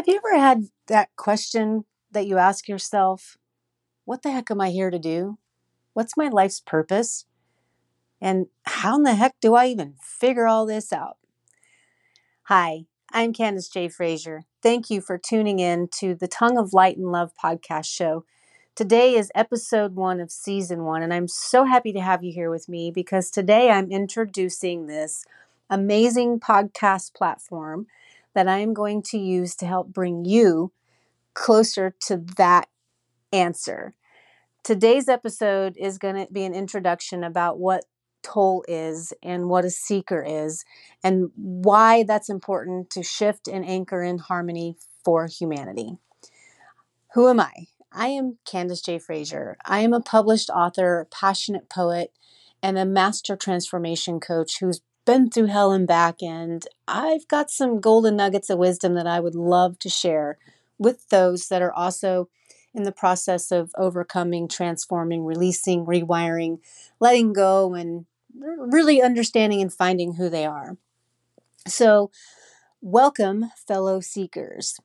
Have you ever had that question that you ask yourself, what the heck am I here to do? What's my life's purpose? And how in the heck do I even figure all this out? Hi, I'm Candace J. Frazier. Thank you for tuning in to the Tongue of Light and Love podcast show. Today is episode one of season one, and I'm so happy to have you here with me because today I'm introducing this amazing podcast platform that I am going to use to help bring you closer to that answer. Today's episode is going to be an introduction about what toll is and what a seeker is and why that's important to shift and anchor in harmony for humanity. Who am I? I am Candace J. Frazier. I am a published author, passionate poet, and a master transformation coach who's been through hell and back, and I've got some golden nuggets of wisdom that I would love to share with those that are also in the process of overcoming, transforming, releasing, rewiring, letting go, and really understanding and finding who they are. So, welcome, fellow seekers.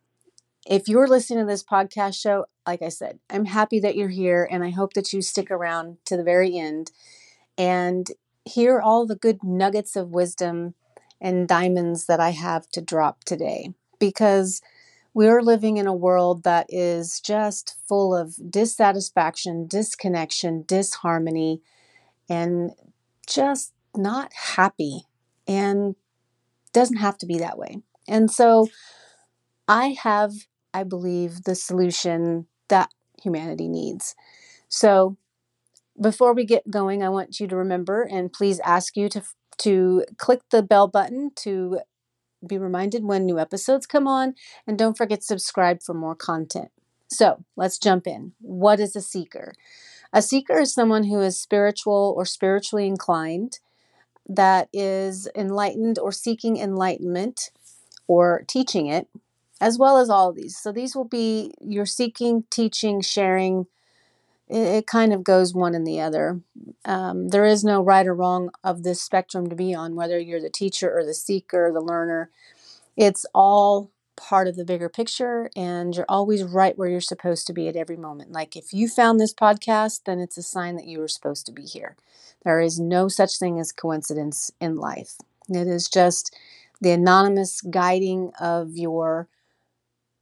If you're listening to this podcast show, like I said, I'm happy that you're here and I hope that you stick around to the very end. And hear all the good nuggets of wisdom and diamonds that I have to drop today because we're living in a world that is just full of dissatisfaction, disconnection, disharmony, and just not happy and doesn't have to be that way. And so I have, I believe, the solution that humanity needs. So before we get going, I want you to remember and please ask you to to click the bell button to be reminded when new episodes come on and don't forget to subscribe for more content. So, let's jump in. What is a seeker? A seeker is someone who is spiritual or spiritually inclined that is enlightened or seeking enlightenment or teaching it, as well as all these. So, these will be your seeking, teaching, sharing, it, it kind of goes one and the other. Um, there is no right or wrong of this spectrum to be on, whether you're the teacher or the seeker, the learner. It's all part of the bigger picture, and you're always right where you're supposed to be at every moment. Like if you found this podcast, then it's a sign that you were supposed to be here. There is no such thing as coincidence in life. It is just the anonymous guiding of your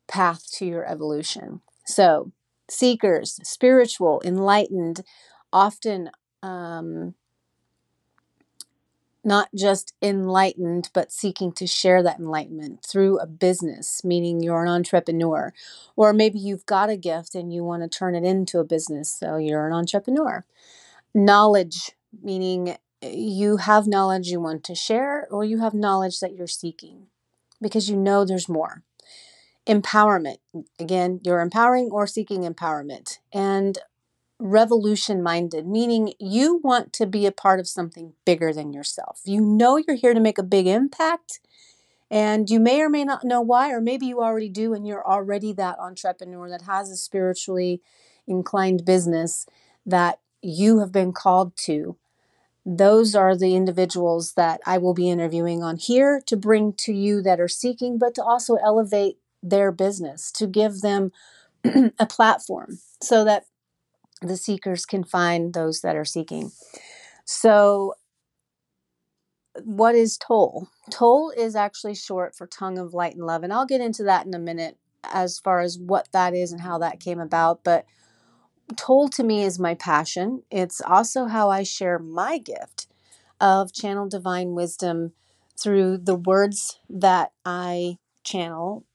path to your evolution. So, seekers, spiritual, enlightened, often um, not just enlightened, but seeking to share that enlightenment through a business, meaning you're an entrepreneur. Or maybe you've got a gift and you want to turn it into a business, so you're an entrepreneur. Knowledge, meaning you have knowledge you want to share, or you have knowledge that you're seeking because you know there's more empowerment. Again, you're empowering or seeking empowerment. And revolution minded, meaning you want to be a part of something bigger than yourself. You know you're here to make a big impact. And you may or may not know why, or maybe you already do, and you're already that entrepreneur that has a spiritually inclined business that you have been called to. Those are the individuals that I will be interviewing on here to bring to you that are seeking, but to also elevate their business, to give them a platform so that the seekers can find those that are seeking. So, what is toll? Toll is actually short for tongue of light and love. And I'll get into that in a minute as far as what that is and how that came about. But toll to me is my passion. It's also how I share my gift of channel divine wisdom through the words that I channel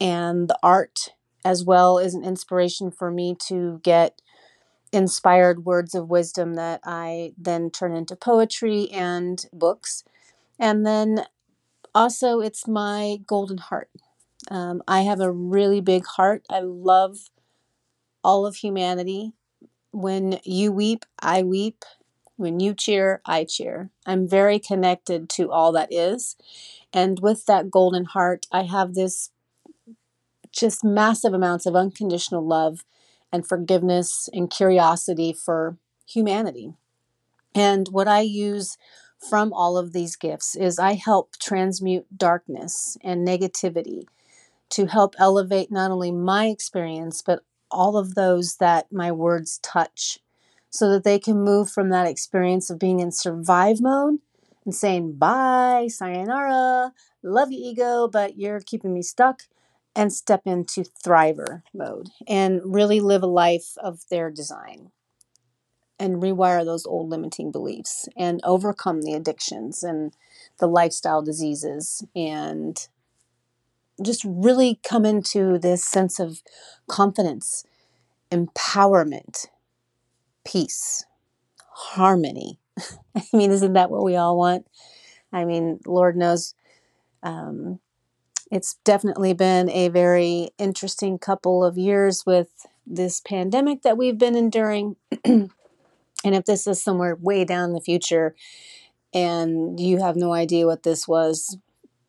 and the art as well is an inspiration for me to get inspired words of wisdom that I then turn into poetry and books. And then also, it's my golden heart. Um, I have a really big heart. I love all of humanity. When you weep, I weep. When you cheer, I cheer. I'm very connected to all that is. And with that golden heart, I have this just massive amounts of unconditional love and forgiveness and curiosity for humanity. And what I use from all of these gifts is I help transmute darkness and negativity to help elevate not only my experience, but all of those that my words touch so that they can move from that experience of being in survive mode and saying, bye, sayonara, love you, ego, but you're keeping me stuck, and step into thriver mode and really live a life of their design and rewire those old limiting beliefs and overcome the addictions and the lifestyle diseases and just really come into this sense of confidence, empowerment, peace, harmony. I mean, isn't that what we all want? I mean, Lord knows um, it's definitely been a very interesting couple of years with this pandemic that we've been enduring. and if this is somewhere way down in the future and you have no idea what this was,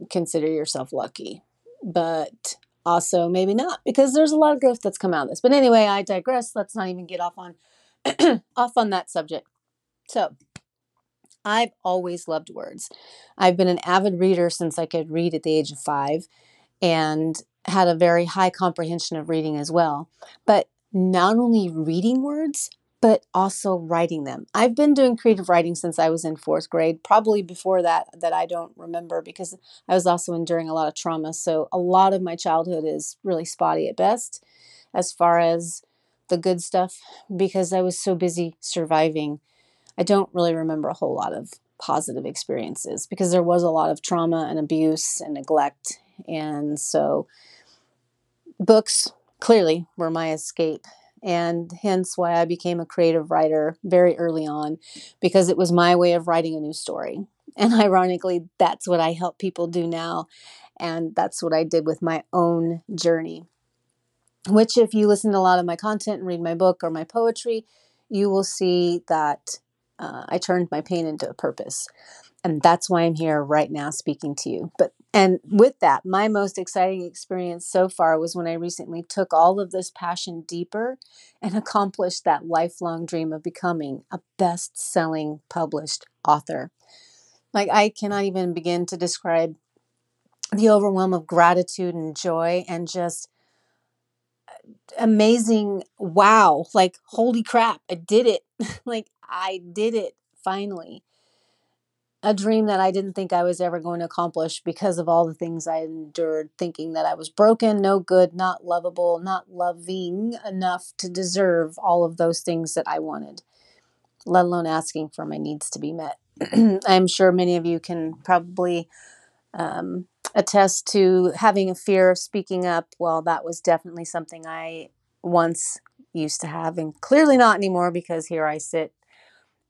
consider yourself lucky. But also maybe not because there's a lot of growth that's come out of this. But anyway, I digress. Let's not even get off on off on that subject. So, I've always loved words. I've been an avid reader since I could read at the age of 5 and had a very high comprehension of reading as well. But not only reading words, but also writing them. I've been doing creative writing since I was in fourth grade, probably before that, that I don't remember because I was also enduring a lot of trauma. So a lot of my childhood is really spotty at best as far as the good stuff because I was so busy surviving. I don't really remember a whole lot of positive experiences because there was a lot of trauma and abuse and neglect. And so books clearly were my escape and hence why I became a creative writer very early on because it was my way of writing a new story. And ironically, that's what I help people do now. And that's what I did with my own journey. Which, if you listen to a lot of my content and read my book or my poetry, you will see that uh, I turned my pain into a purpose. And that's why I'm here right now speaking to you. But and with that, my most exciting experience so far was when I recently took all of this passion deeper and accomplished that lifelong dream of becoming a best selling published author. Like, I cannot even begin to describe the overwhelm of gratitude and joy and just amazing wow like holy crap i did it like i did it finally a dream that I didn't think I was ever going to accomplish because of all the things I endured, thinking that I was broken, no good, not lovable, not loving enough to deserve all of those things that I wanted, let alone asking for my needs to be met. I'm sure many of you can probably um, attest to having a fear of speaking up. Well, that was definitely something I once used to have, and clearly not anymore because here I sit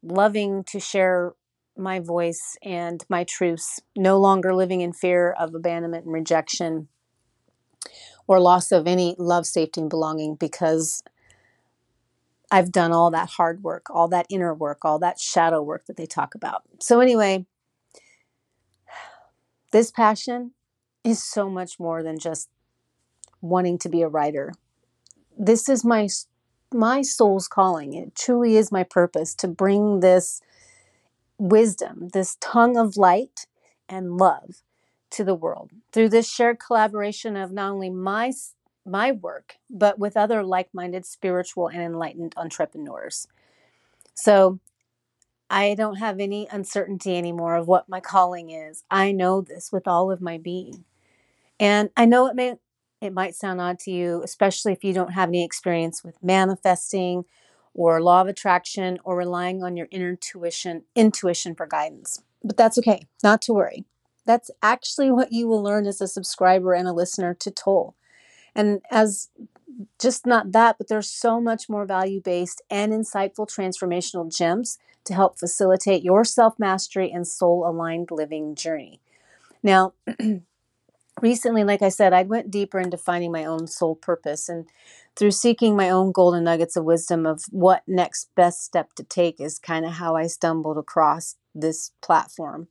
loving to share my voice and my truths, no longer living in fear of abandonment and rejection or loss of any love, safety, and belonging because I've done all that hard work, all that inner work, all that shadow work that they talk about. So, anyway, this passion is so much more than just wanting to be a writer. This is my my soul's calling. It truly is my purpose to bring this wisdom, this tongue of light and love to the world through this shared collaboration of not only my my work but with other like-minded spiritual and enlightened entrepreneurs. So I don't have any uncertainty anymore of what my calling is. I know this with all of my being. And I know it may it might sound odd to you, especially if you don't have any experience with manifesting or law of attraction or relying on your inner intuition intuition for guidance. But that's okay, not to worry. That's actually what you will learn as a subscriber and a listener to Toll. And as just not that, but there's so much more value based and insightful transformational gems to help facilitate your self mastery and soul aligned living journey. Now, recently, like I said, I went deeper into finding my own soul purpose. And through seeking my own golden nuggets of wisdom of what next best step to take is kind of how I stumbled across this platform.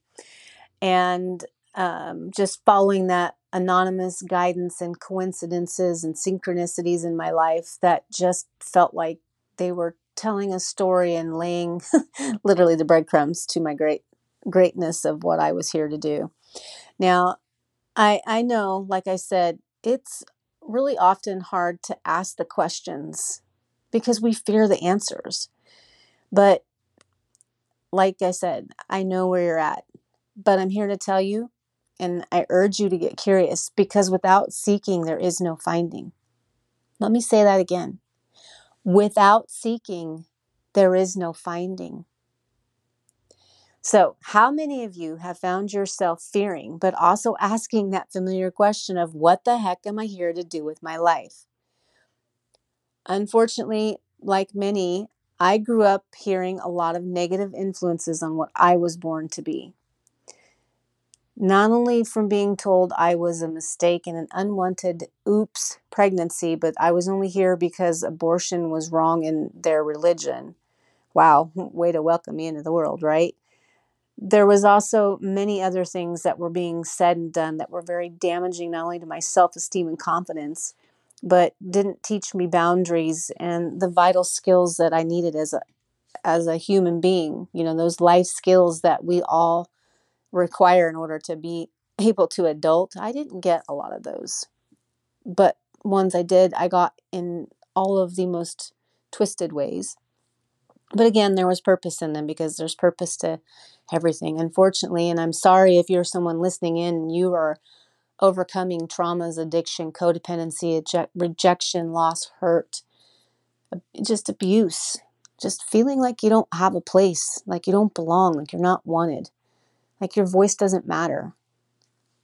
And um, just following that anonymous guidance and coincidences and synchronicities in my life that just felt like they were telling a story and laying literally the breadcrumbs to my great greatness of what I was here to do. Now, I I know, like I said, it's really often hard to ask the questions because we fear the answers. But like I said, I know where you're at, but I'm here to tell you, and I urge you to get curious because without seeking, there is no finding. Let me say that again. Without seeking, there is no finding. So, how many of you have found yourself fearing, but also asking that familiar question of what the heck am I here to do with my life? Unfortunately, like many, I grew up hearing a lot of negative influences on what I was born to be. Not only from being told I was a mistake and an unwanted oops pregnancy, but I was only here because abortion was wrong in their religion. Wow, way to welcome me into the world, right? There was also many other things that were being said and done that were very damaging not only to my self-esteem and confidence but didn't teach me boundaries and the vital skills that I needed as a as a human being you know those life skills that we all require in order to be able to adult. I didn't get a lot of those but ones I did I got in all of the most twisted ways but again there was purpose in them because there's purpose to everything. Unfortunately and i'm sorry if you're someone listening in and you are overcoming traumas addiction codependency eject, rejection loss hurt just abuse just feeling like you don't have a place like you don't belong like you're not wanted like your voice doesn't matter.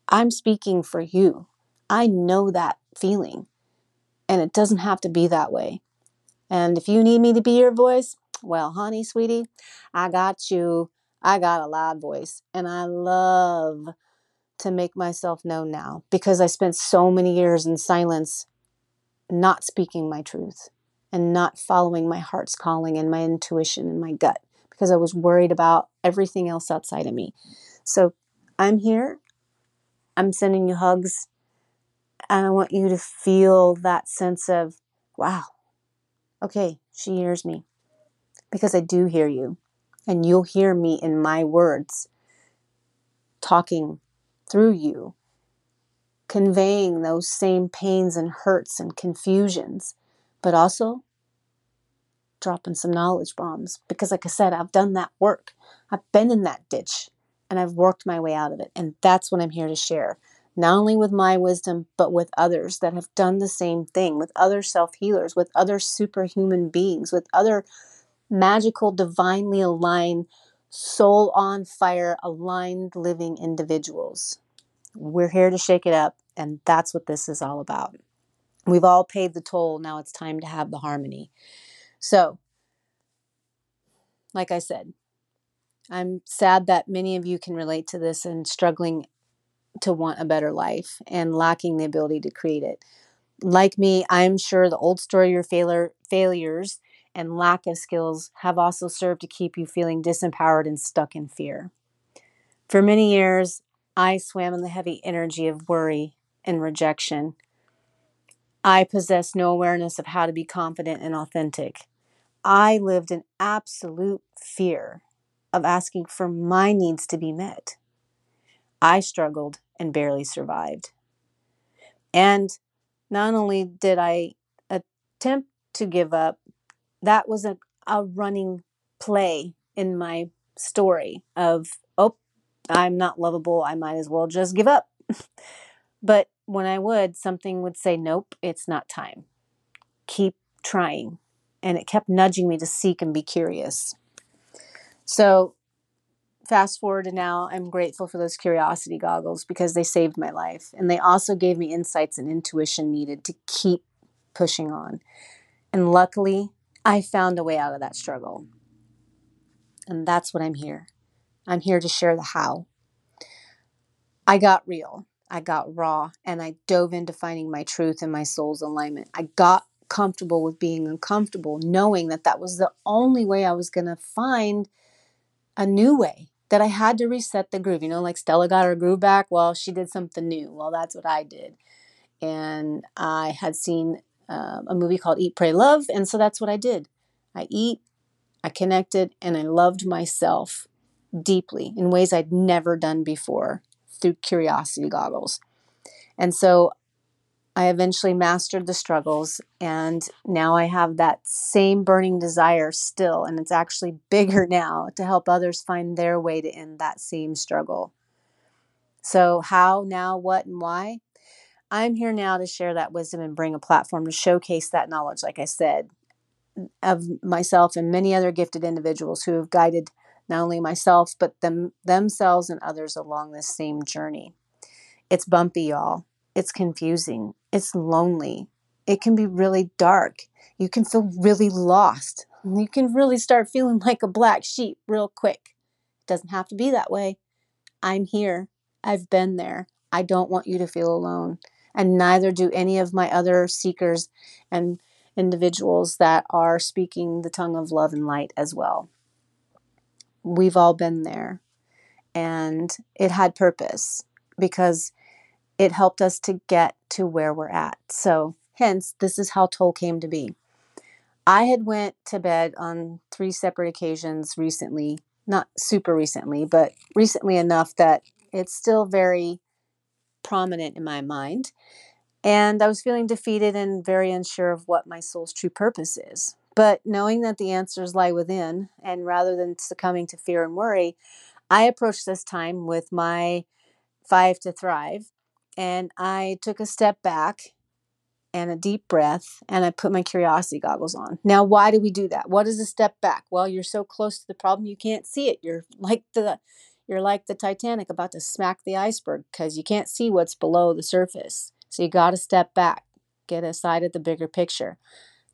I'm speaking for you. I know that feeling and it doesn't have to be that way. And if you need me to be your voice well, honey, sweetie, I got you. I got a loud voice, and I love to make myself known now because I spent so many years in silence, not speaking my truth and not following my heart's calling and my intuition and my gut because I was worried about everything else outside of me. So I'm here. I'm sending you hugs. And I want you to feel that sense of, wow, okay, she hears me because I do hear you. And you'll hear me in my words talking through you, conveying those same pains and hurts and confusions, but also dropping some knowledge bombs. Because, like I said, I've done that work. I've been in that ditch and I've worked my way out of it. And that's what I'm here to share, not only with my wisdom, but with others that have done the same thing, with other self healers, with other superhuman beings, with other magical, divinely aligned, soul on fire, aligned living individuals. We're here to shake it up, and that's what this is all about. We've all paid the toll. Now it's time to have the harmony. So, like I said, I'm sad that many of you can relate to this and struggling to want a better life and lacking the ability to create it. Like me, I'm sure the old story of your failure, failures and lack of skills have also served to keep you feeling disempowered and stuck in fear. For many years, I swam in the heavy energy of worry and rejection. I possessed no awareness of how to be confident and authentic. I lived in absolute fear of asking for my needs to be met. I struggled and barely survived. And not only did I attempt to give up, that was a, a running play in my story of, oh, I'm not lovable. I might as well just give up. but when I would, something would say, nope, it's not time. Keep trying. And it kept nudging me to seek and be curious. So, fast forward to now, I'm grateful for those curiosity goggles because they saved my life. And they also gave me insights and intuition needed to keep pushing on. And luckily, I found a way out of that struggle. And that's what I'm here. I'm here to share the how. I got real, I got raw, and I dove into finding my truth and my soul's alignment. I got comfortable with being uncomfortable, knowing that that was the only way I was going to find a new way, that I had to reset the groove. You know, like Stella got her groove back. Well, she did something new. Well, that's what I did. And I had seen uh, a movie called Eat, Pray, Love. And so that's what I did. I eat, I connected, and I loved myself deeply in ways I'd never done before through curiosity goggles. And so I eventually mastered the struggles, and now I have that same burning desire still, and it's actually bigger now to help others find their way to end that same struggle. So, how, now, what, and why? I'm here now to share that wisdom and bring a platform to showcase that knowledge, like I said, of myself and many other gifted individuals who have guided not only myself, but them themselves and others along this same journey. It's bumpy, y'all. It's confusing. It's lonely. It can be really dark. You can feel really lost. You can really start feeling like a black sheep real quick. It doesn't have to be that way. I'm here. I've been there. I don't want you to feel alone. And neither do any of my other seekers and individuals that are speaking the tongue of love and light as well. We've all been there. And it had purpose because it helped us to get to where we're at. So, hence, this is how Toll came to be. I had went to bed on three separate occasions recently, not super recently, but recently enough that it's still very prominent in my mind. And I was feeling defeated and very unsure of what my soul's true purpose is. But knowing that the answers lie within, and rather than succumbing to fear and worry, I approached this time with my five to thrive and I took a step back and a deep breath and I put my curiosity goggles on. Now, why do we do that? What is a step back? Well, you're so close to the problem you can't see it. You're like the you're like the Titanic about to smack the iceberg because you can't see what's below the surface. So you got to step back, get a sight of the bigger picture.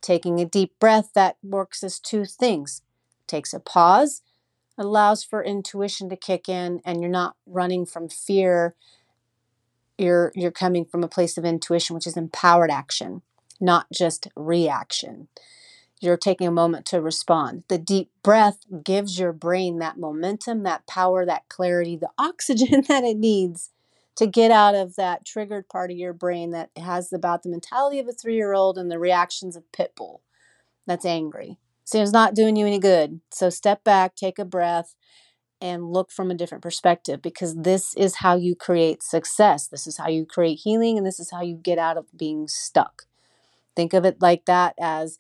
Taking a deep breath that works as two things. Takes a pause, allows for intuition to kick in and you're not running from fear you're you're coming from a place of intuition which is empowered action not just reaction you're taking a moment to respond the deep breath gives your brain that momentum that power that clarity the oxygen that it needs to get out of that triggered part of your brain that has about the mentality of a three-year-old and the reactions of pitbull that's angry so it's not doing you any good so step back take a breath and look from a different perspective because this is how you create success. This is how you create healing, and this is how you get out of being stuck. Think of it like that as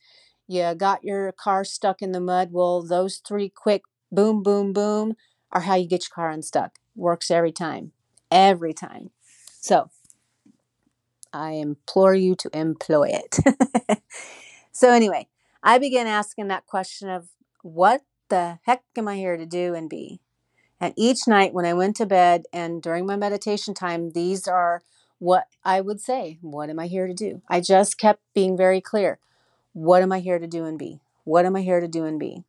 you got your car stuck in the mud. Well, those three quick boom, boom, boom are how you get your car unstuck. Works every time. Every time. So I implore you to employ it. so, anyway, I began asking that question of what the heck am I here to do and be? And each night when I went to bed and during my meditation time, these are what I would say. What am I here to do? I just kept being very clear. What am I here to do and be? What am I here to do and be?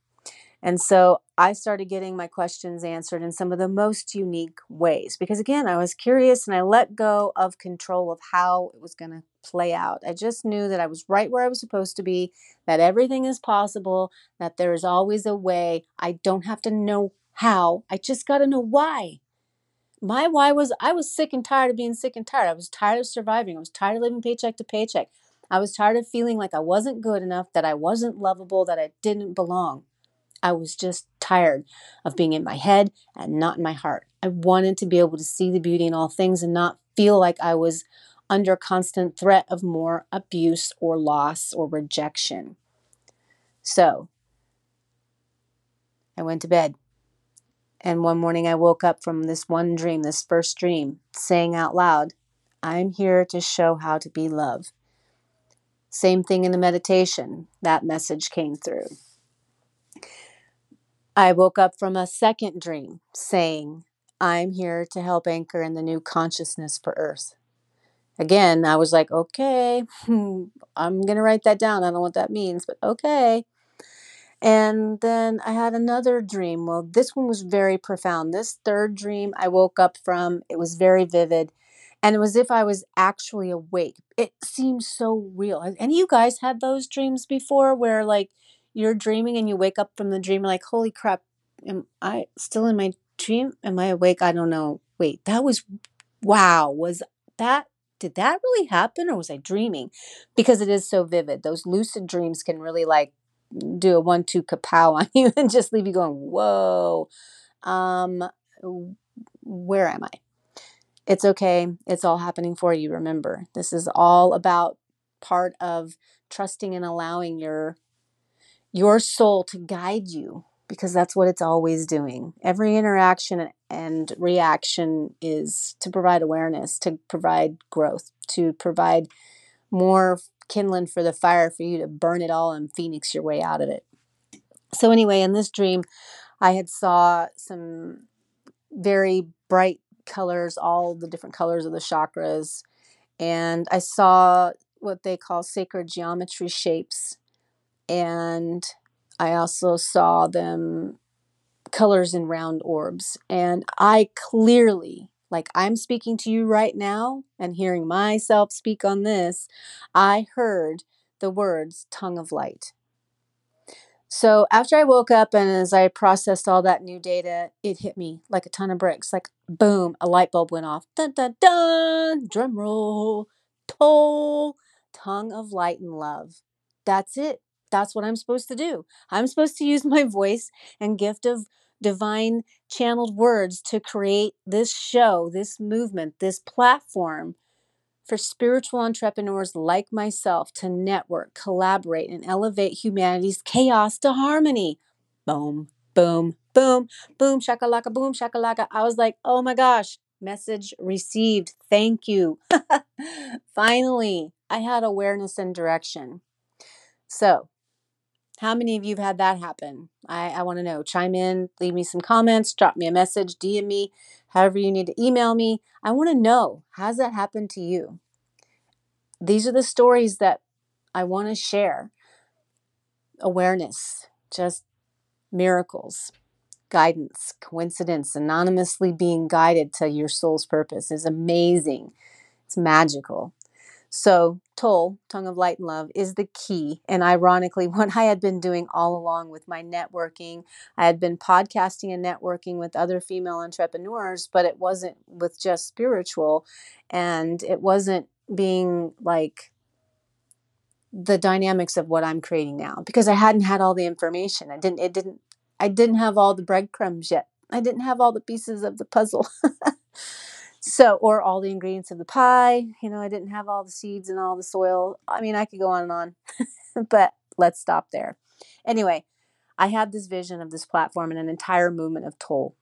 And so I started getting my questions answered in some of the most unique ways because, again, I was curious and I let go of control of how it was going to play out. I just knew that I was right where I was supposed to be, that everything is possible, that there is always a way. I don't have to know how. I just got to know why. My why was I was sick and tired of being sick and tired. I was tired of surviving. I was tired of living paycheck to paycheck. I was tired of feeling like I wasn't good enough, that I wasn't lovable, that I didn't belong. I was just tired of being in my head and not in my heart. I wanted to be able to see the beauty in all things and not feel like I was under constant threat of more abuse or loss or rejection. So I went to bed and one morning I woke up from this one dream, this first dream, saying out loud, I'm here to show how to be love. Same thing in the meditation, that message came through. I woke up from a second dream saying, I'm here to help anchor in the new consciousness for Earth. Again, I was like, okay, I'm going to write that down. I don't know what that means, but okay. And then I had another dream. Well, this one was very profound. This third dream I woke up from, it was very vivid. And it was if I was actually awake. It seemed so real. Any of you guys had those dreams before where like you're dreaming and you wake up from the dream like, holy crap, am I still in my dream? Am I awake? I don't know. Wait, that was wow. Was that did that really happen or was I dreaming? Because it is so vivid. Those lucid dreams can really like do a one two kapow on you and just leave you going, whoa, um, where am I? It's okay. It's all happening for you. Remember, this is all about part of trusting and allowing your your soul to guide you because that's what it's always doing. Every interaction and reaction is to provide awareness, to provide growth, to provide more kindling for the fire for you to burn it all and phoenix your way out of it. So anyway, in this dream, I had saw some very bright colors, all the different colors of the chakras, and I saw what they call sacred geometry shapes and I also saw them colors in round orbs. And I clearly, like I'm speaking to you right now and hearing myself speak on this, I heard the words tongue of light. So after I woke up and as I processed all that new data, it hit me like a ton of bricks. Like boom, a light bulb went off. Dun dun dun. Drum roll. Toll. Tongue of light and love. That's it. That's what I'm supposed to do. I'm supposed to use my voice and gift of divine channeled words to create this show, this movement, this platform for spiritual entrepreneurs like myself to network, collaborate, and elevate humanity's chaos to harmony. Boom, boom, boom, boom, shakalaka, boom, shakalaka. I was like, oh my gosh, message received. Thank you. Finally, I had awareness and direction. So, how many of you have had that happen? I, I want to know. Chime in, leave me some comments, drop me a message, DM me, however you need to email me. I want to know has that happened to you? These are the stories that I want to share. Awareness, just miracles, guidance, coincidence, anonymously being guided to your soul's purpose is amazing. It's magical. So, Toll, Tongue of Light and Love, is the key. And ironically, what I had been doing all along with my networking, I had been podcasting and networking with other female entrepreneurs, but it wasn't with just spiritual. And it wasn't being like the dynamics of what I'm creating now because I hadn't had all the information. I didn't, it didn't, I didn't have all the breadcrumbs yet. I didn't have all the pieces of the puzzle. So, or all the ingredients of the pie. You know, I didn't have all the seeds and all the soil. I mean, I could go on and on, but let's stop there. Anyway, I had this vision of this platform and an entire movement of toll.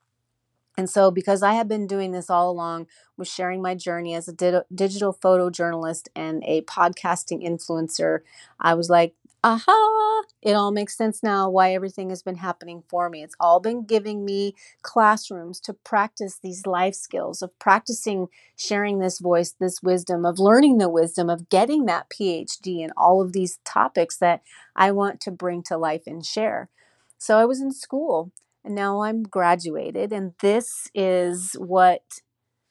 And so, because I have been doing this all along, was sharing my journey as a di- digital photojournalist and a podcasting influencer, I was like, aha, it all makes sense now why everything has been happening for me. It's all been giving me classrooms to practice these life skills of practicing sharing this voice, this wisdom, of learning the wisdom, of getting that PhD in all of these topics that I want to bring to life and share. So I was in school and now I'm graduated, and this is what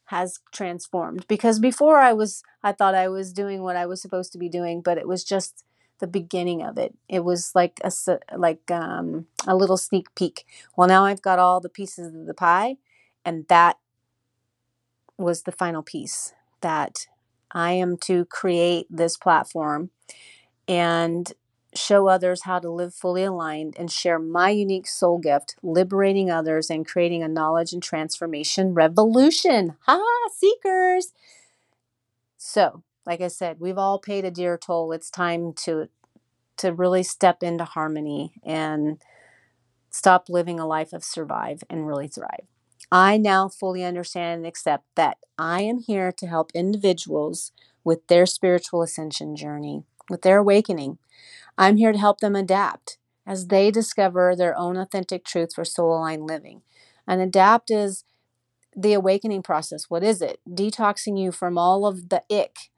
has transformed because before I was I thought I was doing what I was supposed to be doing but it was just the beginning of it. It was like a like um, a little sneak peek. Well, now I've got all the pieces of the pie, and that was the final piece. That I am to create this platform and show others how to live fully aligned and share my unique soul gift, liberating others and creating a knowledge and transformation revolution. Ha, seekers. So, like I said, we've all paid a dear toll. It's time to to really step into harmony and stop living a life of survive and really thrive. I now fully understand and accept that I am here to help individuals with their spiritual ascension journey, with their awakening. I'm here to help them adapt as they discover their own authentic truth for soul aligned living. And adapt is the awakening process. What is it? Detoxing you from all of the ick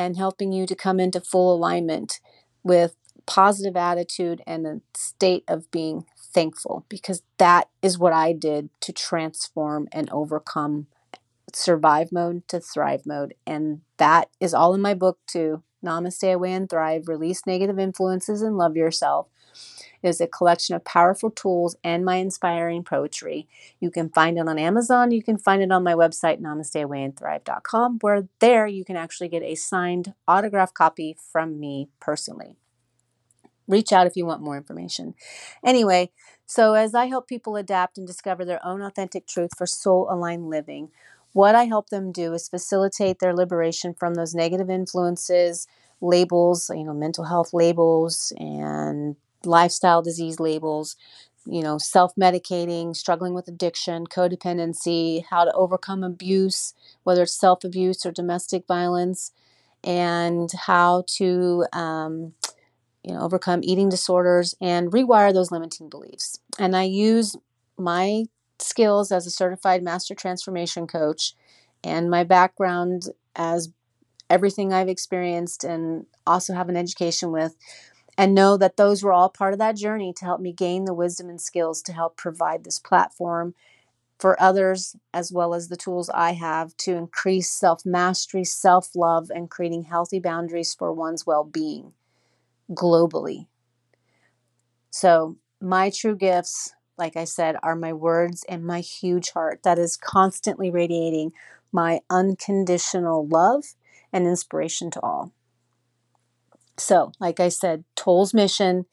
and helping you to come into full alignment with positive attitude and a state of being thankful because that is what I did to transform and overcome survive mode to thrive mode. And that is all in my book too. Namaste Away and Thrive, Release Negative Influences and Love Yourself is a collection of powerful tools and my inspiring poetry. You can find it on Amazon. You can find it on my website, namasteawayandthrive.com, where there you can actually get a signed autograph copy from me personally. Reach out if you want more information. Anyway, so as I help people adapt and discover their own authentic truth for soul aligned living, what I help them do is facilitate their liberation from those negative influences, labels, you know, mental health labels and lifestyle disease labels, you know, self medicating, struggling with addiction, codependency, how to overcome abuse, whether it's self abuse or domestic violence, and how to, um, you know, overcome eating disorders and rewire those limiting beliefs. And I use my skills as a certified master transformation coach and my background as everything I've experienced and also have an education with and know that those were all part of that journey to help me gain the wisdom and skills to help provide this platform for others as well as the tools I have to increase self mastery, self love, and creating healthy boundaries for one's well being globally. So, my true gifts, like I said, are my words and my huge heart that is constantly radiating my unconditional love and inspiration to all. So, like I said, Toll's mission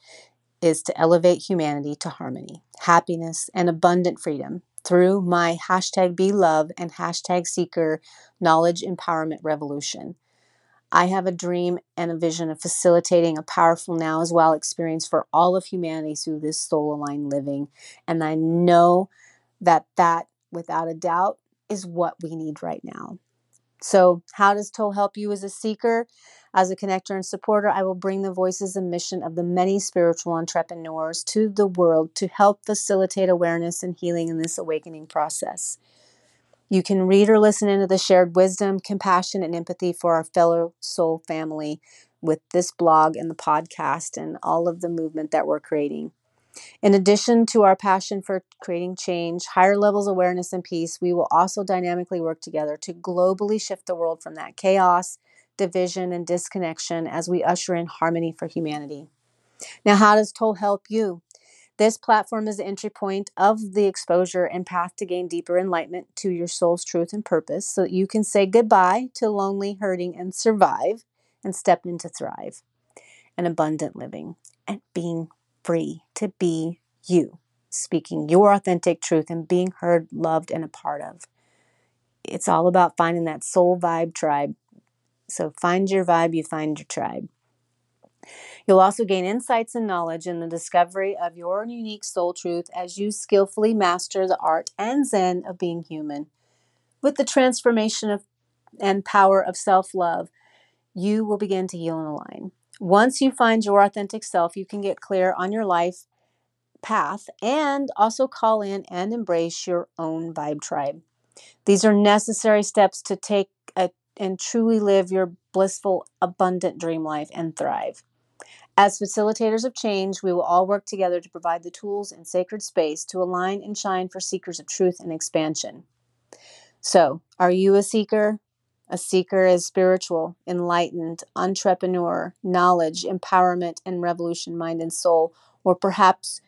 is to elevate humanity to harmony, happiness, and abundant freedom through my hashtag be love and hashtag seeker knowledge empowerment revolution. I have a dream and a vision of facilitating a powerful now is WOW experience for all of humanity through this soul aligned living. And I know that that, without a doubt, is what we need right now. So, how does Toll help you as a seeker? As a connector and supporter, I will bring the voices and mission of the many spiritual entrepreneurs to the world to help facilitate awareness and healing in this awakening process. You can read or listen into the shared wisdom, compassion, and empathy for our fellow soul family with this blog and the podcast and all of the movement that we're creating. In addition to our passion for creating change, higher levels of awareness and peace, we will also dynamically work together to globally shift the world from that chaos, division, and disconnection as we usher in harmony for humanity. Now, how does Toll help you? This platform is the entry point of the exposure and path to gain deeper enlightenment to your soul's truth and purpose so that you can say goodbye to lonely, hurting, and survive and step into thrive and abundant living and being free to be you, speaking your authentic truth and being heard, loved, and a part of. It's all about finding that soul vibe tribe. So find your vibe, you find your tribe. You'll also gain insights and knowledge in the discovery of your unique soul truth as you skillfully master the art and zen of being human. With the transformation of and power of self love, you will begin to heal and align. Once you find your authentic self, you can get clear on your life path and also call in and embrace your own vibe tribe. These are necessary steps to take a, and truly live your blissful, abundant dream life and thrive. As facilitators of change, we will all work together to provide the tools and sacred space to align and shine for seekers of truth and expansion. So, are you a seeker? A seeker is spiritual, enlightened, entrepreneur, knowledge, empowerment, and revolution mind and soul. Or perhaps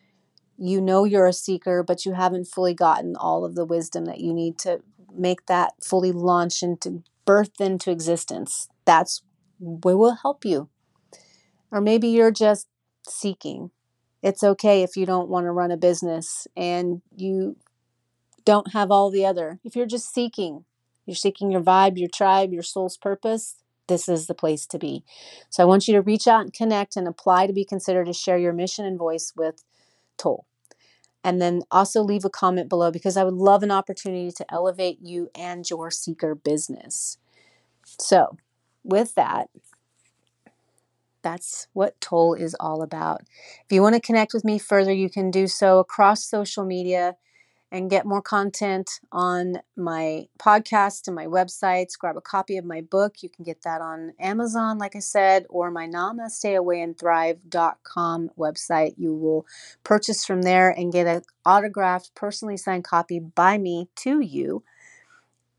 you know you're a seeker, but you haven't fully gotten all of the wisdom that you need to make that fully launch into birth into existence. That's we will help you. Or maybe you're just seeking. It's okay if you don't want to run a business and you don't have all the other. If you're just seeking, you're seeking your vibe, your tribe, your soul's purpose, this is the place to be. So I want you to reach out and connect and apply to be considered to share your mission and voice with Toll. And then also leave a comment below because I would love an opportunity to elevate you and your seeker business. So, with that, that's what Toll is all about. If you want to connect with me further, you can do so across social media and get more content on my podcast and my websites. Grab a copy of my book. You can get that on Amazon, like I said, or my namasteawayandthrive.com website. You will purchase from there and get an autographed, personally signed copy by me to you.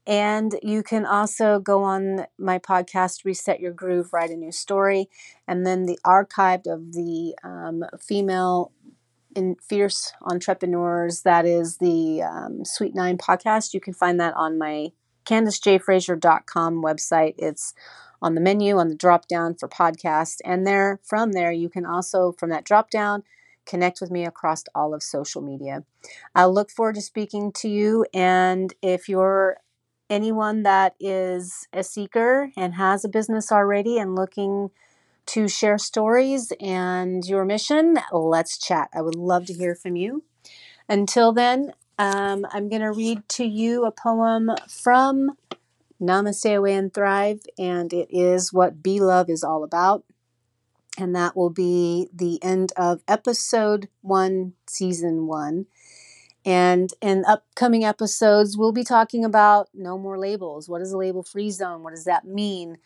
And you can also go on my podcast, Reset Your Groove, Write a New Story, and then the archived of the um, female in Fierce Entrepreneurs. That is the um, Sweet Nine podcast. You can find that on my CandiceJFrazier.com website. It's on the menu on the drop down for podcast. And there, from there, you can also, from that drop down, connect with me across all of social media. I look forward to speaking to you. And if you're anyone that is a seeker and has a business already and looking to share stories and your mission, let's chat. I would love to hear from you. Until then, um, I'm going to read to you a poem from Namaste Away and Thrive, and it is what Be Love is all about. And that will be the end of episode one, season one. And in upcoming episodes, we'll be talking about no more labels. What is a label free zone? What does that mean?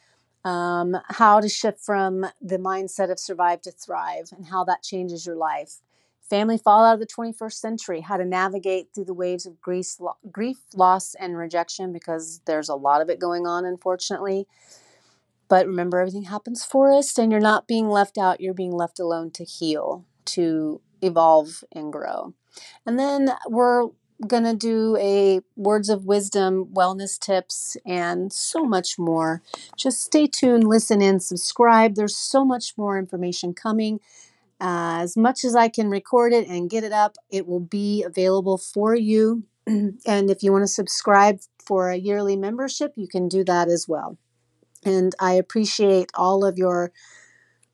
Um, how to shift from the mindset of survive to thrive and how that changes your life. Family fallout of the 21st century, how to navigate through the waves of grief, grief, loss, and rejection because there's a lot of it going on, unfortunately. But remember, everything happens for us, and you're not being left out, you're being left alone to heal, to evolve, and grow. And then we're going to do a words of wisdom, wellness tips, and so much more. Just stay tuned, listen in, subscribe. There's so much more information coming. Uh, as much as I can record it and get it up, it will be available for you. and if you want to subscribe for a yearly membership, you can do that as well. And I appreciate all of your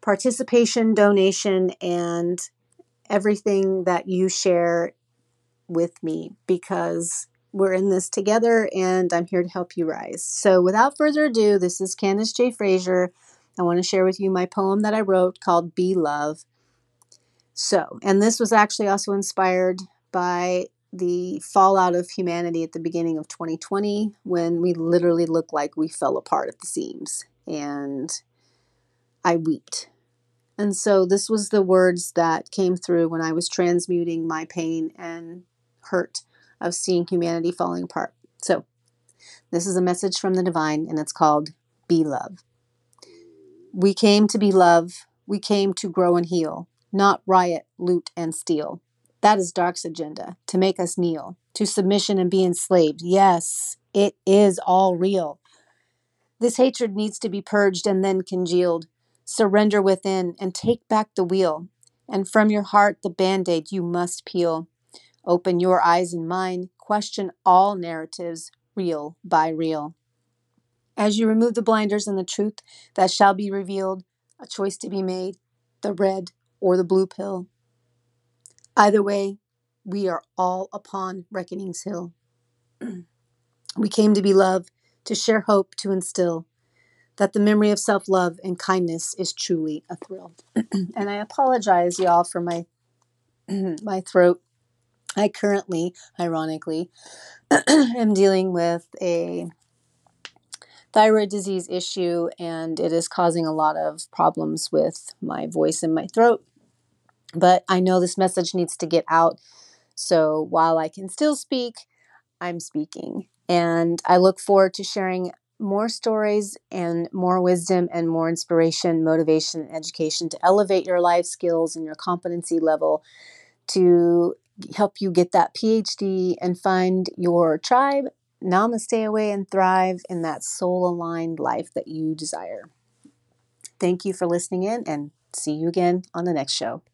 participation, donation, and everything that you share with me because we're in this together and I'm here to help you rise. So, without further ado, this is Candace J. Frazier. I want to share with you my poem that I wrote called Be Love. So, and this was actually also inspired by the fallout of humanity at the beginning of 2020 when we literally looked like we fell apart at the seams. And I wept and so this was the words that came through when I was transmuting my pain and hurt of seeing humanity falling apart. So this is a message from the divine, and it's called Be Love. We came to be love. We came to grow and heal, not riot, loot, and steal. That is Dark's agenda to make us kneel, to submission and be enslaved. Yes, it is all real. This hatred needs to be purged and then congealed. Surrender within and take back the wheel. And from your heart, the band aid you must peel. Open your eyes and mind, question all narratives, real by real. As you remove the blinders and the truth that shall be revealed, a choice to be made the red or the blue pill. Either way, we are all upon Reckoning's Hill. we came to be love, to share hope, to instill that the memory of self love and kindness is truly a thrill. and I apologize, y'all, for my my throat. I currently, ironically, am dealing with a thyroid disease issue, and it is causing a lot of problems with my voice and my throat. But I know this message needs to get out. So while I can still speak, I'm speaking. And I look forward to sharing more stories and more wisdom and more inspiration, motivation, and education to elevate your life skills and your competency level to help you get that PhD and find your tribe. Namaste away and thrive in that soul aligned life that you desire. Thank you for listening in and see you again on the next show.